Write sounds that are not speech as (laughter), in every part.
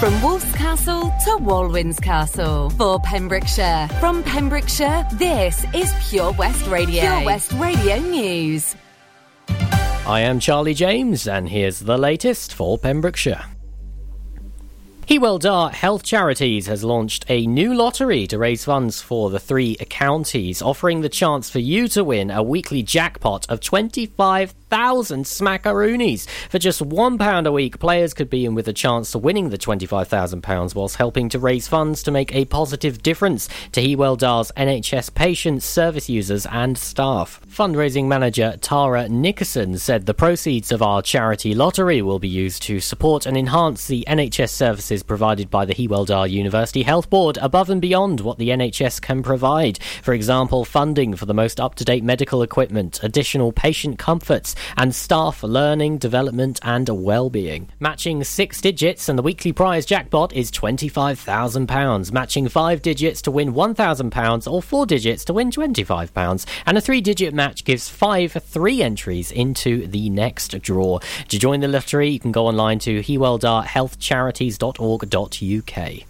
From Wolf's Castle to Walwyn's Castle. For Pembrokeshire. From Pembrokeshire, this is Pure West Radio. Pure West Radio News. I am Charlie James, and here's the latest for Pembrokeshire. Hywel Dda Health Charities has launched a new lottery to raise funds for the three counties, offering the chance for you to win a weekly jackpot of 25 thousand smackaroonies. For just one pound a week, players could be in with a chance to winning the twenty-five thousand pounds, whilst helping to raise funds to make a positive difference to Hywel Dda's NHS patients, service users, and staff. Fundraising manager Tara Nickerson said the proceeds of our charity lottery will be used to support and enhance the NHS services provided by the Hywel Dda University Health Board above and beyond what the NHS can provide. For example, funding for the most up-to-date medical equipment, additional patient comforts, and staff learning, development, and well-being. Matching six digits and the weekly prize jackpot is £25,000. Matching five digits to win £1,000 or four digits to win £25. And a three-digit match gives five three entries into the next draw. To join the lottery, you can go online to hywellddahealthcharities.org.uk.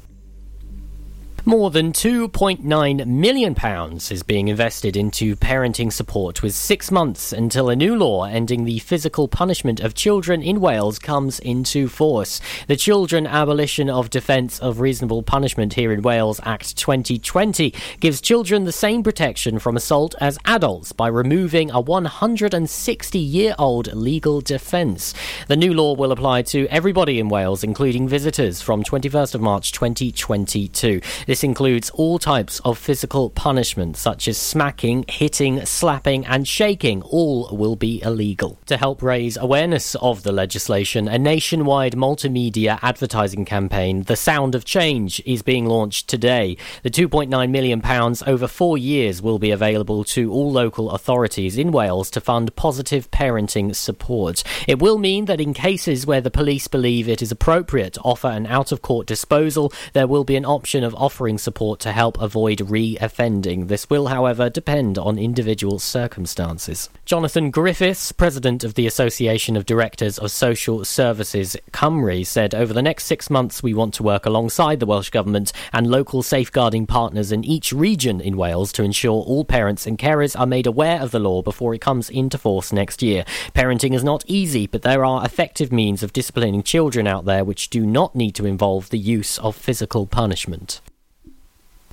More than £2.9 million is being invested into parenting support, with six months until a new law ending the physical punishment of children in Wales comes into force. The Children Abolition of Defence of Reasonable Punishment here in Wales Act 2020 gives children the same protection from assault as adults by removing a 160 year old legal defence. The new law will apply to everybody in Wales, including visitors, from 21st of March 2022. This includes all types of physical punishment, such as smacking, hitting, slapping, and shaking. All will be illegal. To help raise awareness of the legislation, a nationwide multimedia advertising campaign, The Sound of Change, is being launched today. The £2.9 million over four years will be available to all local authorities in Wales to fund positive parenting support. It will mean that in cases where the police believe it is appropriate to offer an out of court disposal, there will be an option of offering offering support to help avoid re offending. This will, however, depend on individual circumstances. Jonathan Griffiths, president of the Association of Directors of Social Services, Cymru, said over the next six months we want to work alongside the Welsh Government and local safeguarding partners in each region in Wales to ensure all parents and carers are made aware of the law before it comes into force next year. Parenting is not easy, but there are effective means of disciplining children out there which do not need to involve the use of physical punishment.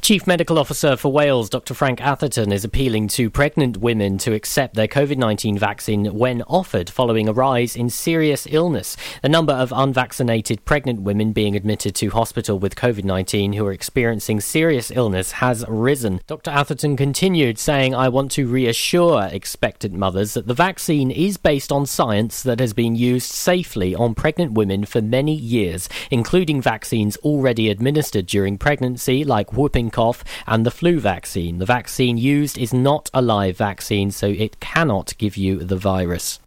Chief Medical Officer for Wales, Dr. Frank Atherton, is appealing to pregnant women to accept their COVID 19 vaccine when offered following a rise in serious illness. The number of unvaccinated pregnant women being admitted to hospital with COVID 19 who are experiencing serious illness has risen. Dr. Atherton continued, saying, I want to reassure expectant mothers that the vaccine is based on science that has been used safely on pregnant women for many years, including vaccines already administered during pregnancy, like whooping cough and the flu vaccine. The vaccine used is not a live vaccine, so it cannot give you the virus.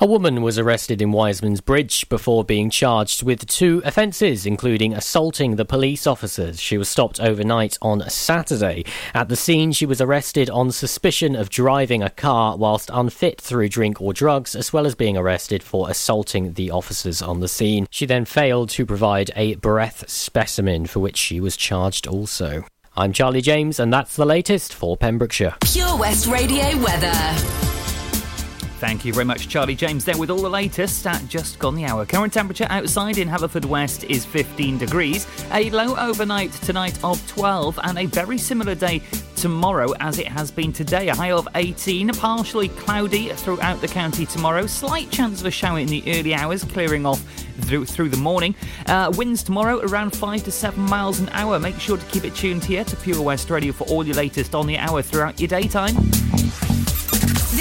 A woman was arrested in Wiseman's Bridge before being charged with two offences, including assaulting the police officers. She was stopped overnight on Saturday. At the scene, she was arrested on suspicion of driving a car whilst unfit through drink or drugs, as well as being arrested for assaulting the officers on the scene. She then failed to provide a breath specimen, for which she was charged also. I'm Charlie James, and that's the latest for Pembrokeshire. Pure West Radio weather. Thank you very much, Charlie James, there with all the latest at just gone the hour. Current temperature outside in Haverfordwest is 15 degrees, a low overnight tonight of 12, and a very similar day tomorrow as it has been today. A high of 18, partially cloudy throughout the county tomorrow. Slight chance of a shower in the early hours, clearing off through, through the morning. Uh, winds tomorrow around 5 to 7 miles an hour. Make sure to keep it tuned here to Pure West Radio for all your latest on the hour throughout your daytime.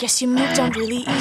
Guess you moved on really easy.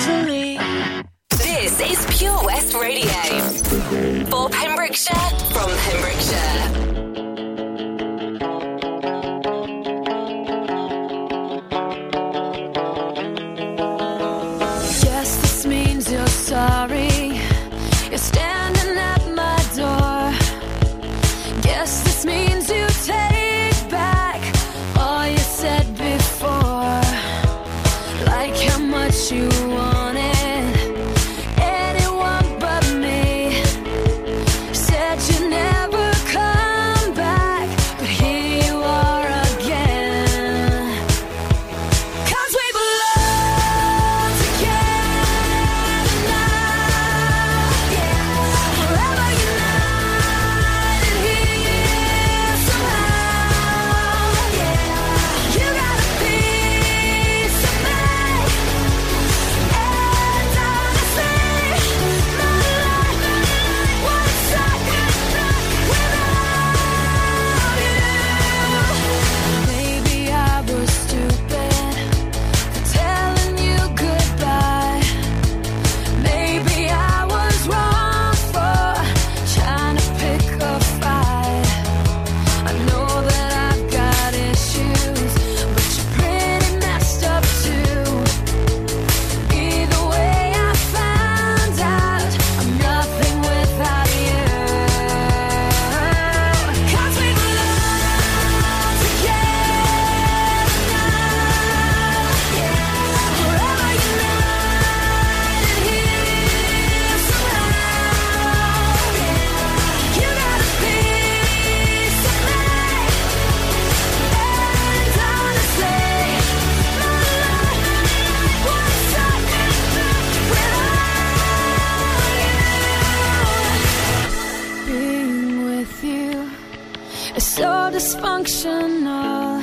fictional.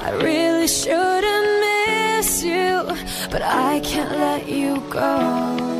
I really shouldn't miss you, but I can't let you go.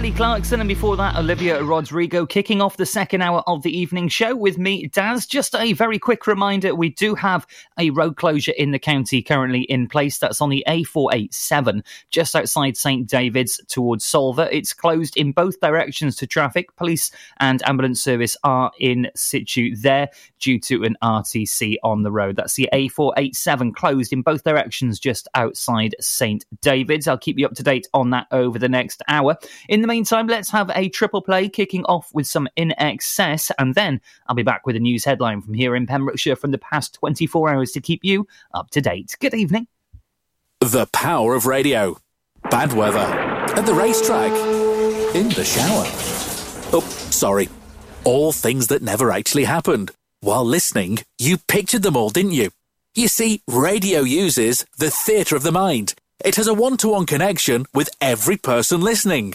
Kelly Clarkson, and before that, Olivia Rodrigo kicking off the second hour of the evening show with me, Daz. Just a very quick reminder we do have a road closure in the county currently in place. That's on the A487, just outside St David's towards Solva. It's closed in both directions to traffic. Police and ambulance service are in situ there due to an RTC on the road. That's the A487 closed in both directions just outside St David's. I'll keep you up to date on that over the next hour. In the meantime, let's have a triple play kicking off with some INXS, and then I'll be back with a news headline from here in Pembrokeshire from the past 24 hours to keep you up to date. Good evening. The power of radio. Bad weather. At the racetrack. In the shower. Oh, sorry. All things that never actually happened. While listening, you pictured them all, didn't you? You see, radio uses the theatre of the mind it has a one to one connection with every person listening.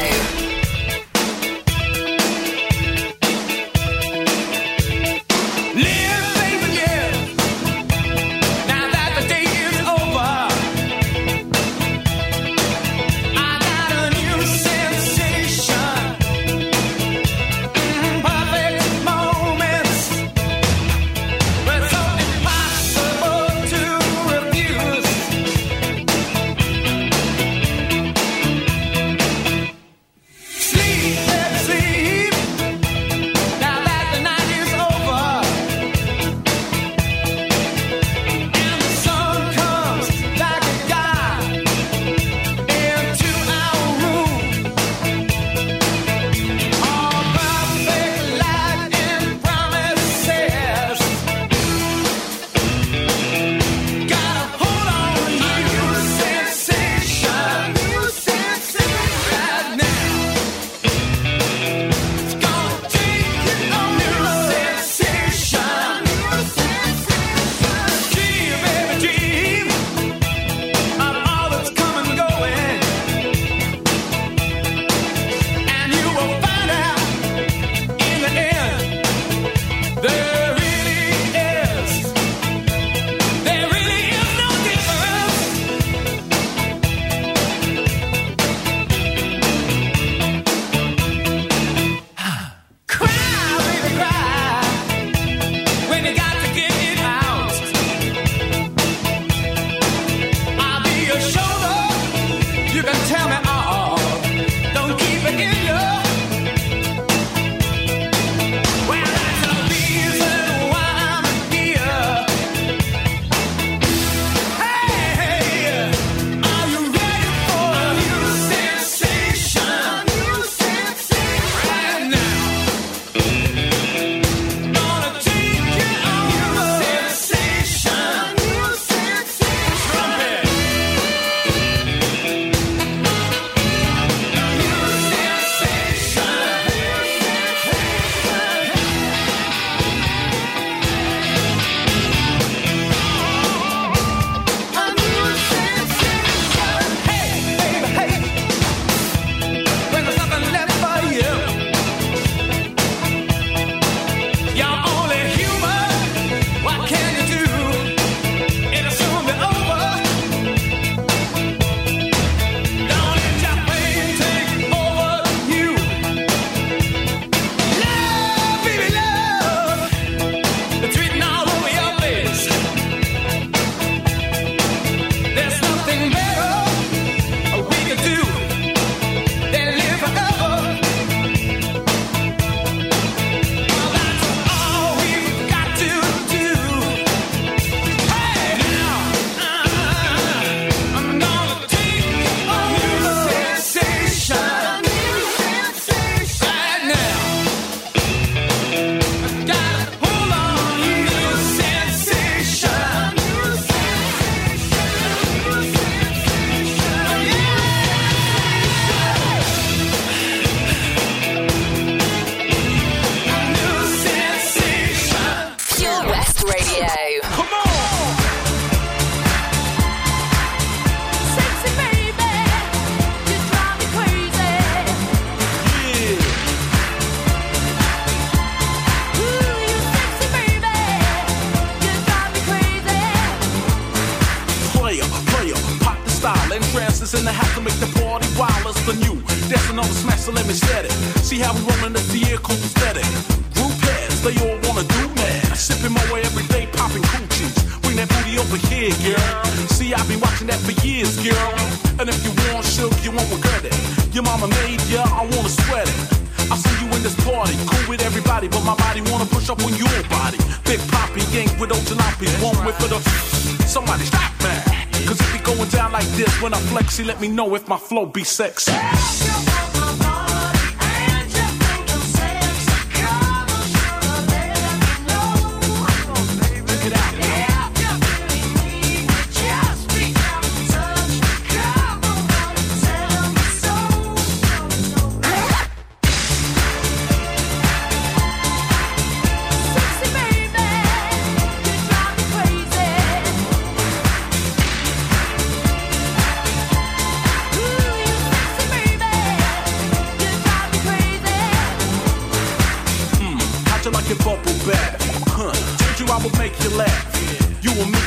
Know if my flow be sexy.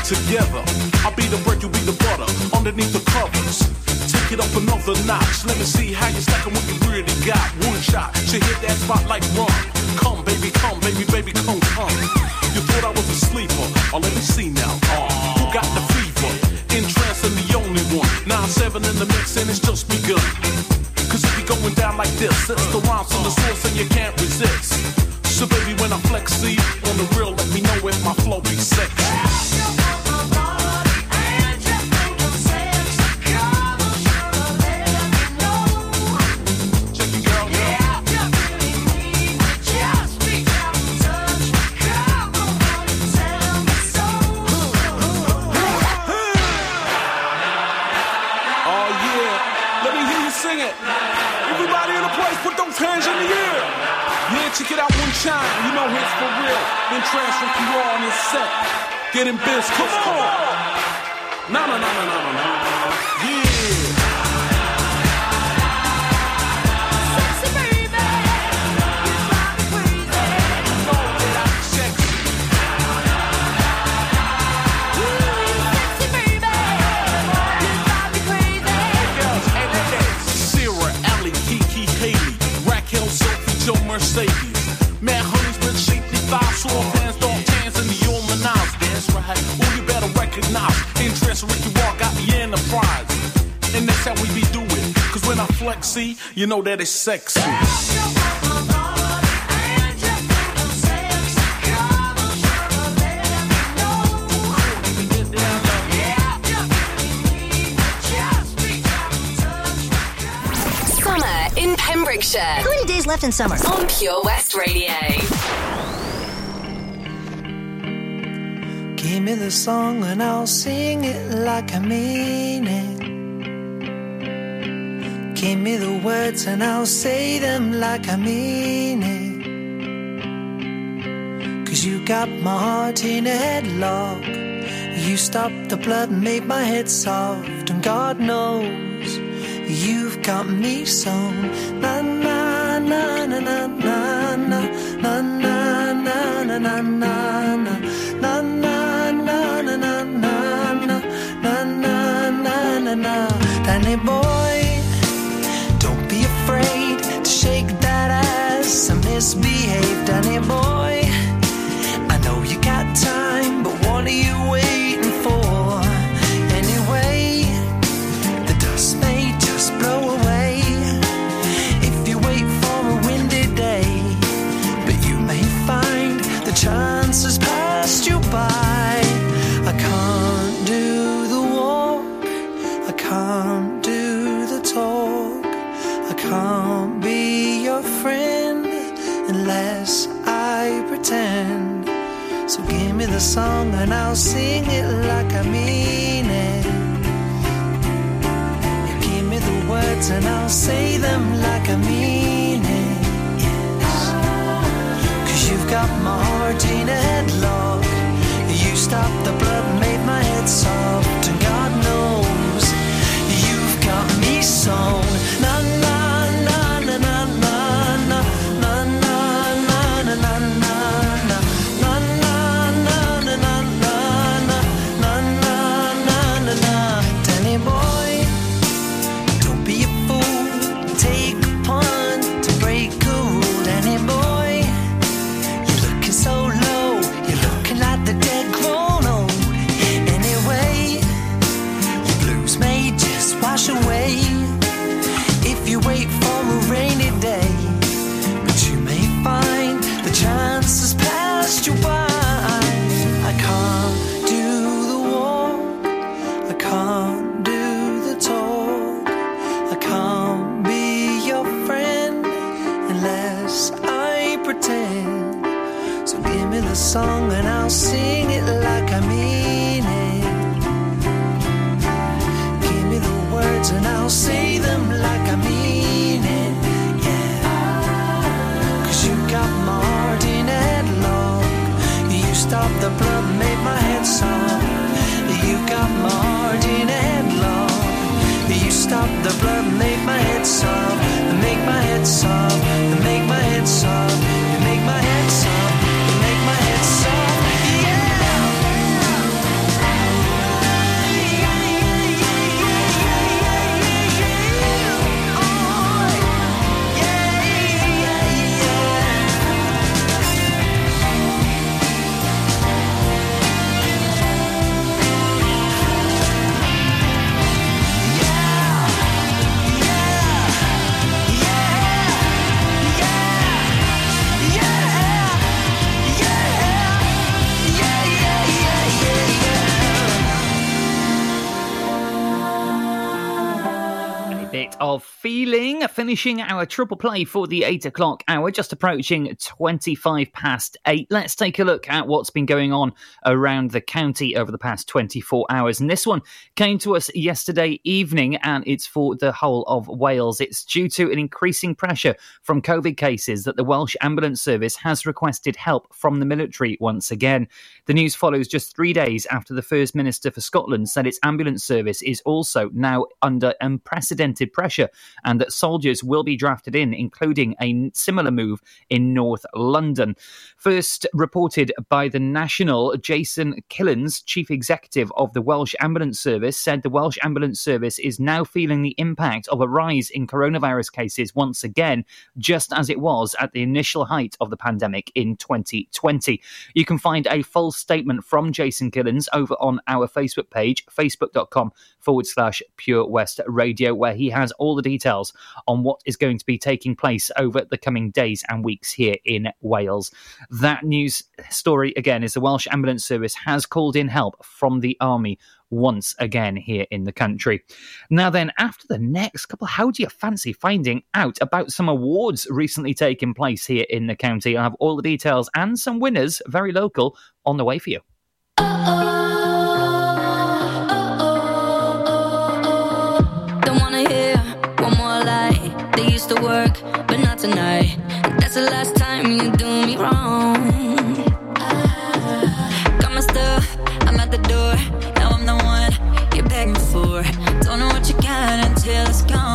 Together. I'll be the bread, you be the butter. Underneath the covers. Take it up another notch. Let me see how you stacking what you really got. One shot, to hit that spot like rum. Come, baby, come, baby, baby, come, come. You thought I was a sleeper. Oh, let me see now. Oh, who got the fever? In trance and the only one. 9-7 in the mix and it's just begun. Cause if you going down like this, it's the rhymes from the source and you can't resist. So baby, see on the real, let me know if my flow be sexy. Then transfer from raw on his set. Getting biz, come on. No, no, no, no, no, no, no. Yeah. Mercedes. Summer in the human. That's right. Oh, you better recognize interest walk the enterprise. And that's how we be doing. Cause when I you know that it's sexy. Pembrokeshire. How many days left in summer? On Pure West Radio. Give me the song and I'll sing it like I mean it. Give me the words and I'll say them like I mean it. Cause you got my heart in a headlock. You stopped the blood and made my head soft. And God knows you've got me na na na na na na na na na na na na na banana tiny boy. Don't be afraid to shake that ass. I misbehaved, Danny boy. Song and I'll sing it like I mean it. You give me the words and I'll say them like I mean it. Yes. Cause you've got my heart in a headlock. You stopped the blood made my head soft. And God knows you've got me sewn. Bit of feeling, finishing our triple play for the 8 o'clock hour, just approaching 25 past 8. Let's take a look at what's been going on around the county over the past 24 hours. And this one came to us yesterday evening, and it's for the whole of Wales. It's due to an increasing pressure from COVID cases that the Welsh Ambulance Service has requested help from the military once again. The news follows just three days after the First Minister for Scotland said its ambulance service is also now under unprecedented pressure and that soldiers will be drafted in, including a similar move in North London. First reported by the National, Jason Killens, Chief Executive of the Welsh Ambulance Service, said the Welsh Ambulance Service is now feeling the impact of a rise in coronavirus cases once again, just as it was at the initial height of the pandemic in 2020. You can find a full statement from Jason Killens over on our Facebook page, facebook.com forward slash Pure West Radio, where he has all the details on what is going to be taking place over the coming days and weeks here in Wales. That news story again is the Welsh Ambulance Service has called in help from the Army once again here in the country. Now, then, after the next couple, how do you fancy finding out about some awards recently taking place here in the county? I have all the details and some winners, very local, on the way for you. Don't tonight. That's the last time you do me wrong. Got my stuff, I'm at the door. Now I'm the one you're begging for. Don't know what you got until it's gone.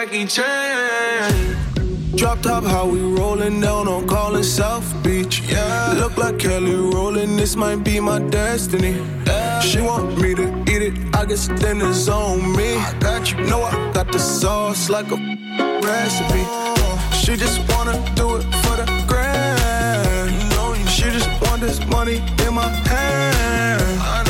Jackie Chan. Drop top, how we rollin' down on Collins South Beach. Yeah, look like Kelly Rowland. This might be my destiny. She want me to eat it, I guess then it's on me. I got you, know I got the sauce like a recipe. She just wanna do it for the grand. She just want this money in my hand.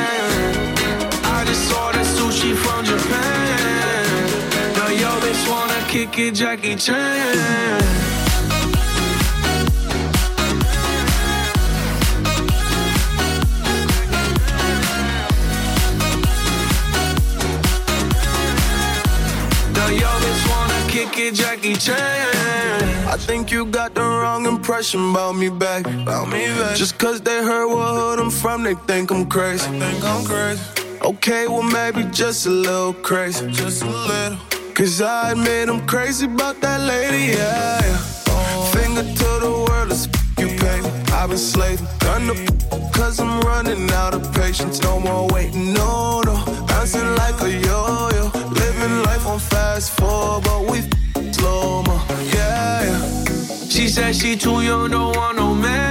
From Now yo bitch wanna kick it, Jackie Chan. Jackie Chan. I think you got the wrong impression about me back. About me back. Just cause they heard what hood I'm from, they think I'm crazy. think I'm crazy. Okay, well maybe just a little crazy. Just a little. Cause I admit I'm crazy about that lady, yeah. yeah. Finger to the world, it's you pay. I've been slaving, done the cause I'm running out of patience. No more waiting, no, no. Bouncing like a yo-yo. Living life on fast forward, but we slow mo, yeah, yeah. She said she too young, don't want no man.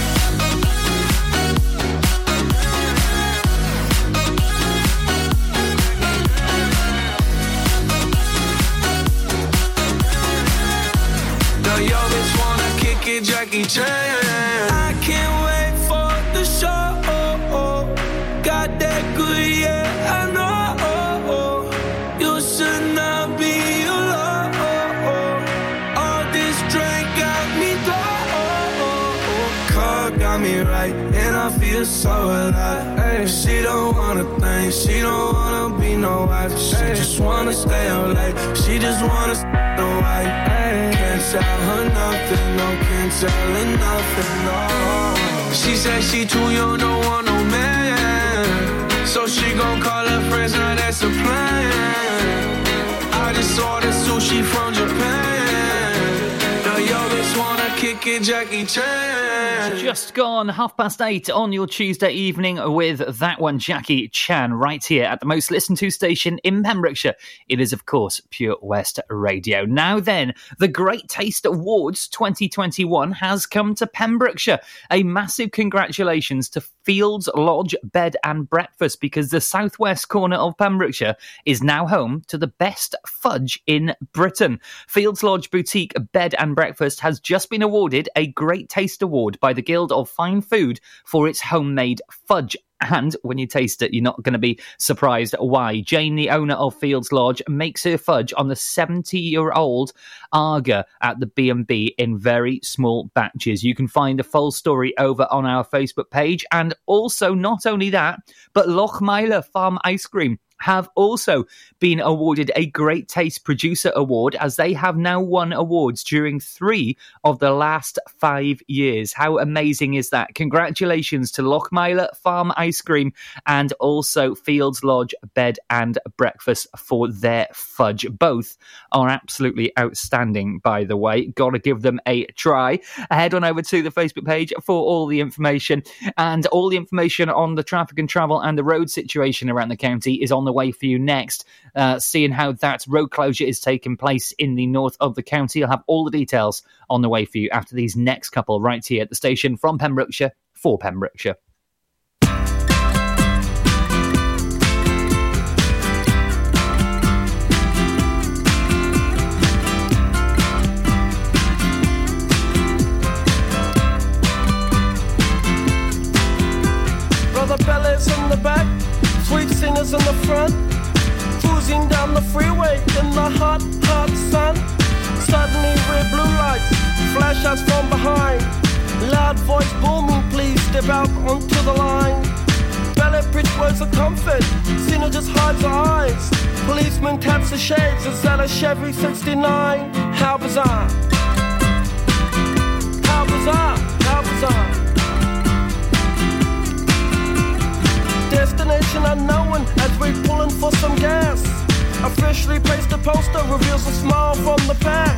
Kick it, feel so alive. Ay, she don't wanna think, she don't wanna be no wife. She just wanna stay out late. She just wanna stay no. Ay, can't tell her nothing, no, can't tell her nothing, no. She said she too young, don't want no man. So she gon' call her friends, now that's a plan. I just saw the sushi from Japan. Jackie Chan. Just gone half past eight on your Tuesday evening with that one, Jackie Chan, right here at the most listened to station in Pembrokeshire. It is, of course, Pure West Radio. Now then, the Great Taste Awards 2021 has come to Pembrokeshire. A massive congratulations to Fields Lodge Bed and Breakfast because the southwest corner of Pembrokeshire is now home to the best fudge in Britain. Fields Lodge Boutique Bed and Breakfast has just been awarded a Great Taste Award by the Guild of Fine Food for its homemade fudge. And when you taste it, you're not going to be surprised why. Jane, the owner of Fields Lodge, makes her fudge on the 70-year-old Aga at the B&B in very small batches. You can find the full story over on our Facebook page. And also, not only that, but Lochmeyler Farm Ice Cream have also been awarded a Great Taste Producer Award as they have now won awards during three of the last five years. How amazing is that? Congratulations to Lochmeyler Farm Ice Cream and also Fields Lodge Bed and Breakfast for their fudge. Both are absolutely outstanding, by the way. Gotta give them a try. Head on over to the Facebook page for all the information and all the information on the traffic and travel and the road situation around the county is on the way for you next. Uh, seeing how that road closure is taking place in the north of the county, I'll have all the details on the way for you after these next couple right here at the station from Pembrokeshire for Pembrokeshire. Front. Cruising down the freeway in the hot, hot sun. Suddenly red blue lights flash us from behind. Loud voice booming, please step out onto the line. Pele bridge words of comfort, Sina just hides her eyes. Policeman taps the shades, is that a Chevy 69? How bizarre! How bizarre! How bizarre! Destination unknown as we pulling for some gas. Officially placed a poster reveals a smile from the pack.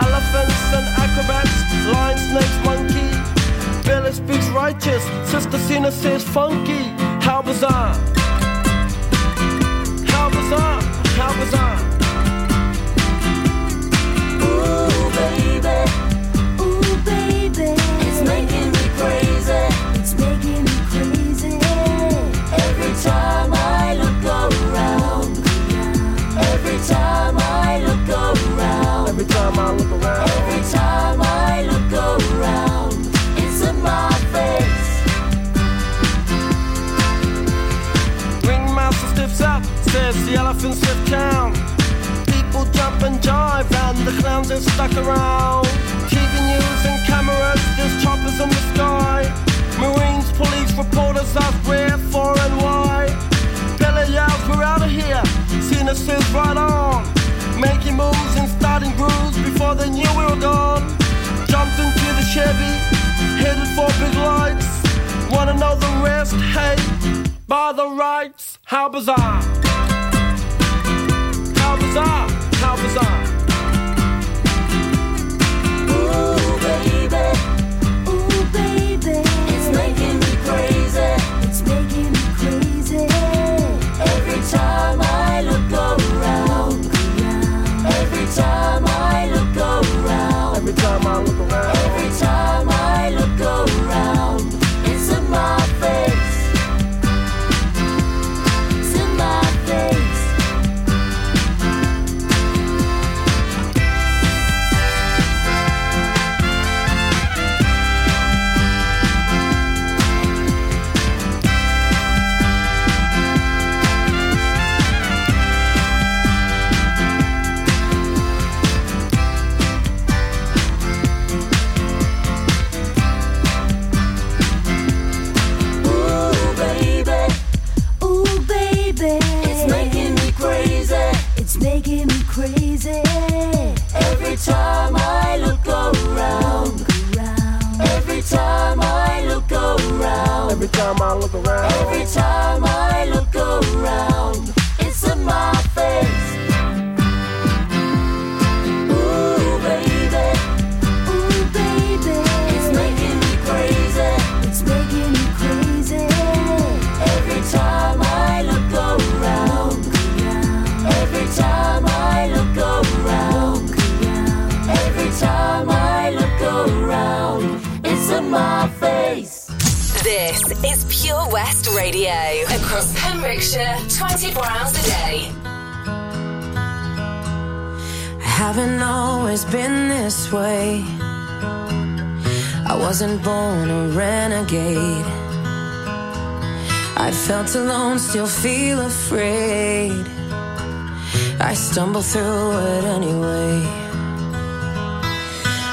Elephants and acrobats, lion, snakes, monkey. Pele speaks righteous, Sister Sina says funky. How bizarre! How bizarre! How bizarre! Jump and the clowns are stuck around. TV news and cameras, there's choppers in the sky. Marines, police, reporters ask where, for, and why. Pele yells, we're out of here. Sina says, right on. Making moves and starting grooves before they knew we were gone. Jumped into the Chevy, headed for big lights. Wanna know the rest? Hey, by the rights, how bizarre! How bizarre! Time I look around. Every time I look around. It's in my face. Ooh, baby. Ooh, baby. It's making me crazy. It's making me crazy. Every time I look around. Every time I look around. Every time I look around. It's in my face. This is Pure West Radio across Pembrokeshire 24 hours a day. I haven't always been this way. I wasn't born a renegade. I felt alone, still feel afraid. I stumble through it anyway.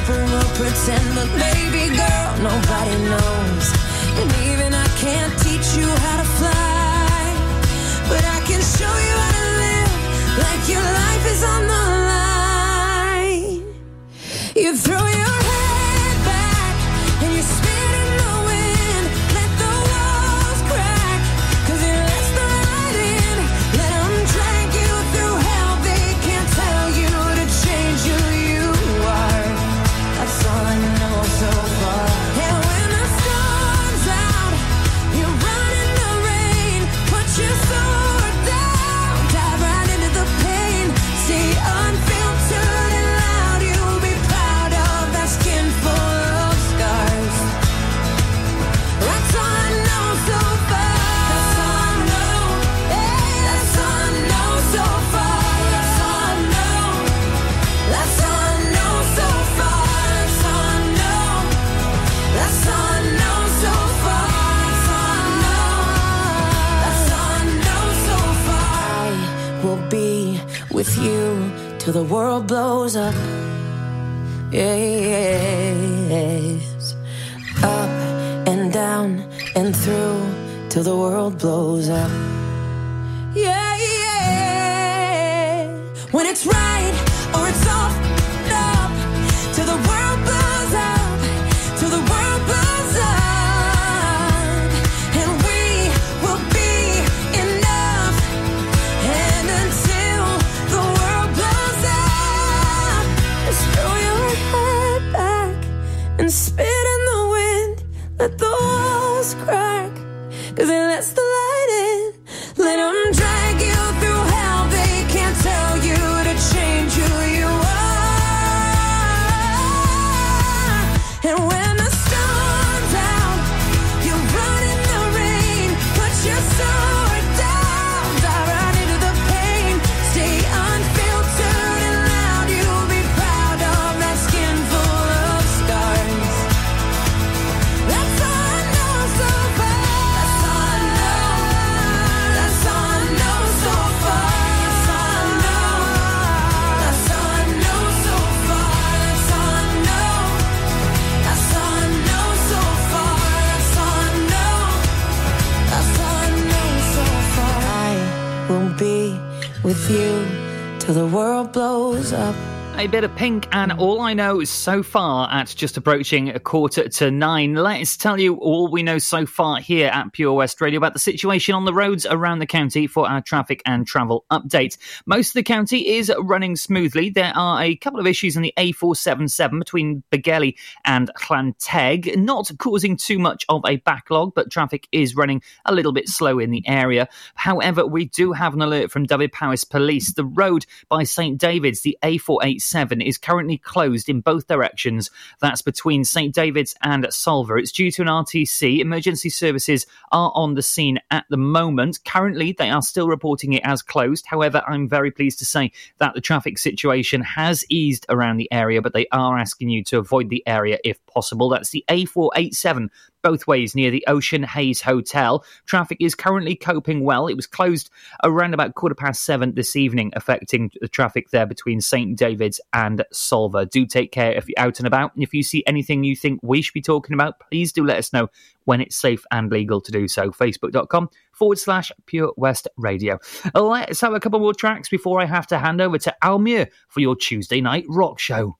People will pretend, but baby girl, the world blows up. A bit of pink, and all I know so far at just approaching a quarter to nine. Let's tell you all we know so far here at Pure West Radio about the situation on the roads around the county for our traffic and travel update. Most of the county is running smoothly. There are a couple of issues in the A477 between Begelly and Llanteg, not causing too much of a backlog, but traffic is running a little bit slow in the area. However, we do have an alert from Dyfed-Powys Police. The road by St David's, the A487, is currently closed in both directions. That's between St David's and Solva. It's due to an RTC. Emergency services are on the scene at the moment. Currently, they are still reporting it as closed. However, I'm very pleased to say that the traffic situation has eased around the area, but they are asking you to avoid the area if possible. That's the A487 both ways near the Ocean Haze Hotel. Traffic is currently coping well. It was closed around about quarter past seven this evening, affecting the traffic there between St. David's and Solva. Do take care if you're out and about. And if you see anything you think we should be talking about, please do let us know when it's safe and legal to do so. Facebook.com forward slash Pure West Radio. Let's have a couple more tracks before I have to hand over to Almir for your Tuesday night rock show.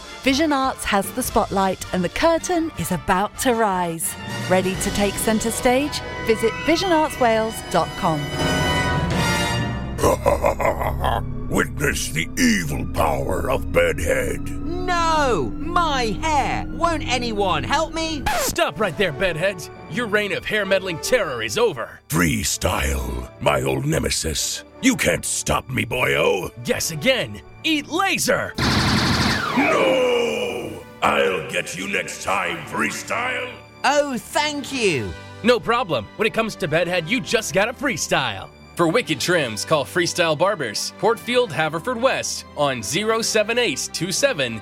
Vision Arts has the spotlight and the curtain is about to rise. Ready to take centre stage? Visit visionartswales.com. (laughs) Witness the evil power of Bedhead. No! My hair! Won't anyone help me? Stop right there, bedheads! Your reign of hair meddling terror is over. Freestyle, my old nemesis. You can't stop me, boyo. Guess again. Eat laser! No! I'll get you next time, freestyle. Oh, thank you. No problem. When it comes to bedhead, you just gotta freestyle. For wicked trims, call Freestyle Barbers, Portfield, Haverfordwest on 07827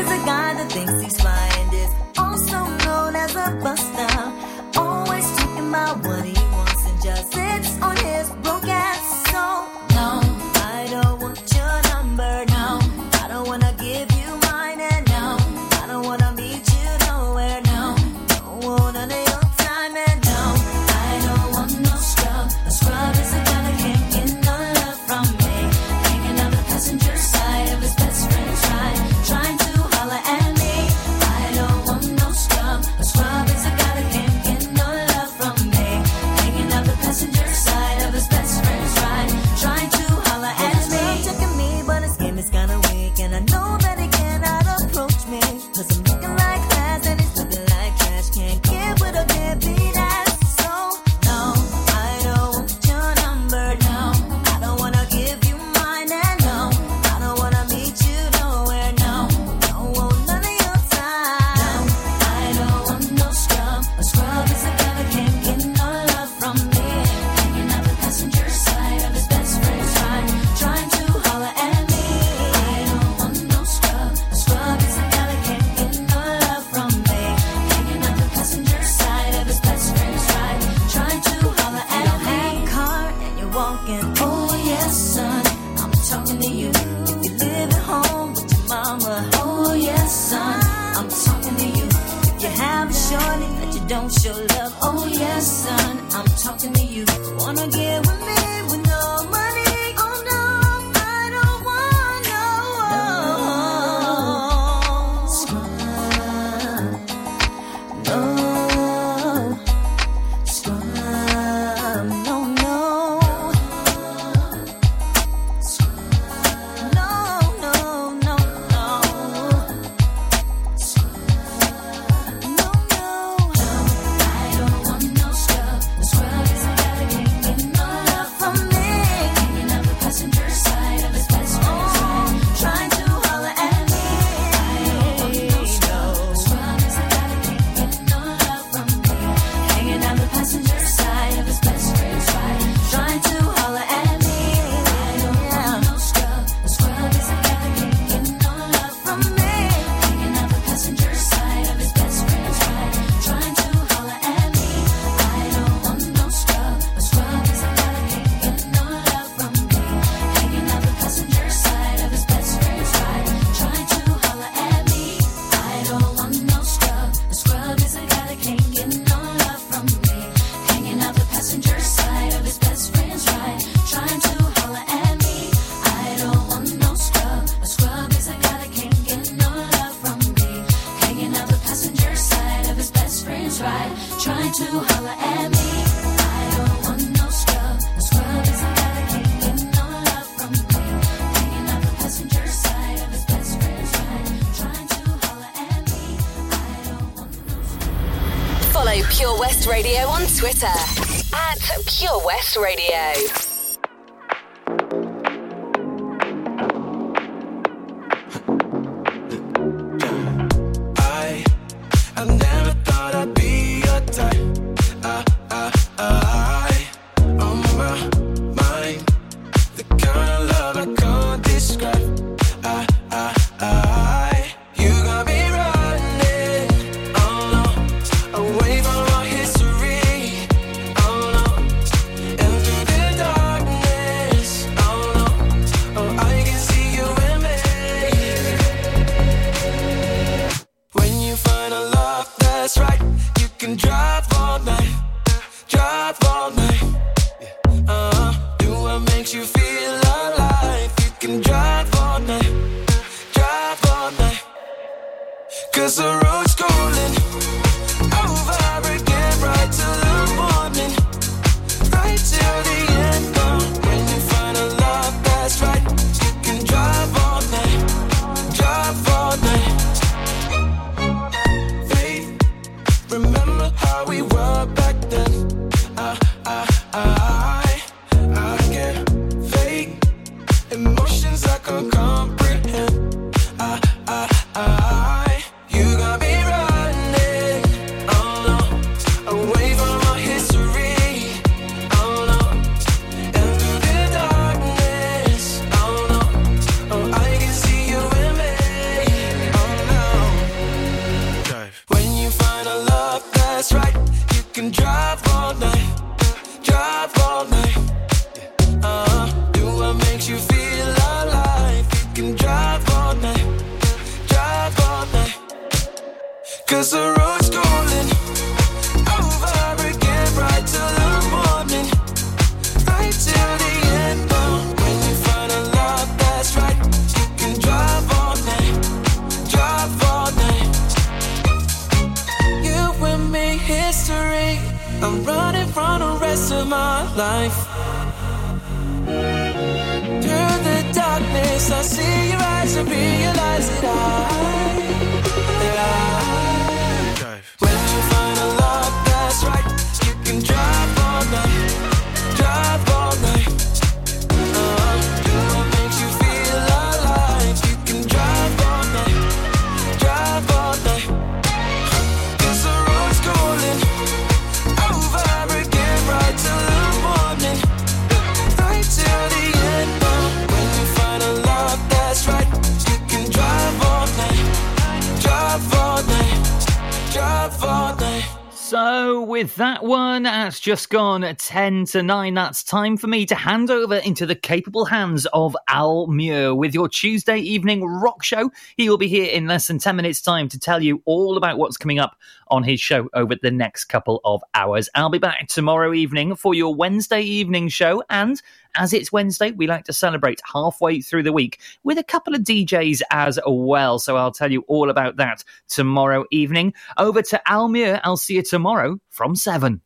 Is a guy that thinks he's and is also known as a buster. Always talking about what with that one, that's just gone 10 to 9. That's time for me to hand over into the capable hands of Al Muir with your Tuesday evening rock show. He will be here in less than 10 minutes' time to tell you all about what's coming up on his show over the next couple of hours. I'll be back tomorrow evening for your Wednesday evening show and as it's Wednesday, we like to celebrate halfway through the week with a couple of DJs as well. So I'll tell you all about that tomorrow evening. Over to Almir. I'll see you tomorrow from 7.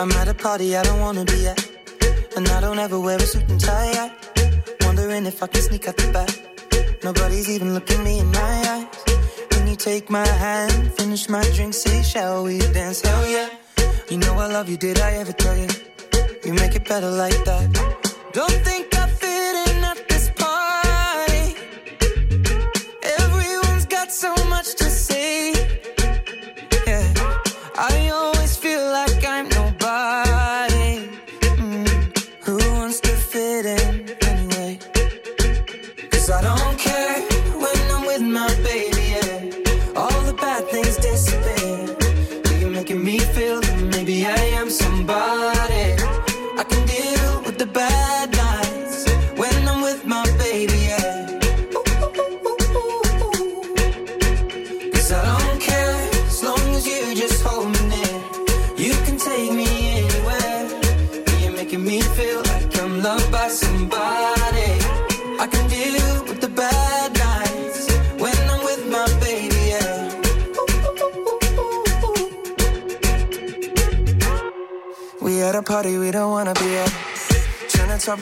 I'm at a party I don't wanna be at, and I don't ever wear a suit and tie. Yet. Wondering if I can sneak out the back. Nobody's even looking me in my eyes take my hand, finish my drink, say, shall we dance? Hell yeah. You know I love you, did I ever tell you? You make it better like that. Don't think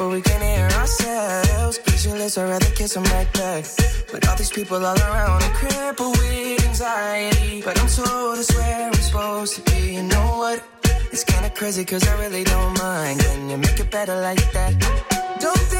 but we can hear ourselves. Speechless, I'd rather kiss them right back. With all these people all around, I'm crippled with anxiety. But I'm told it's where I'm supposed to be. You know what? It's kinda crazy, cause I really don't mind. Can you make it better like that? Don't think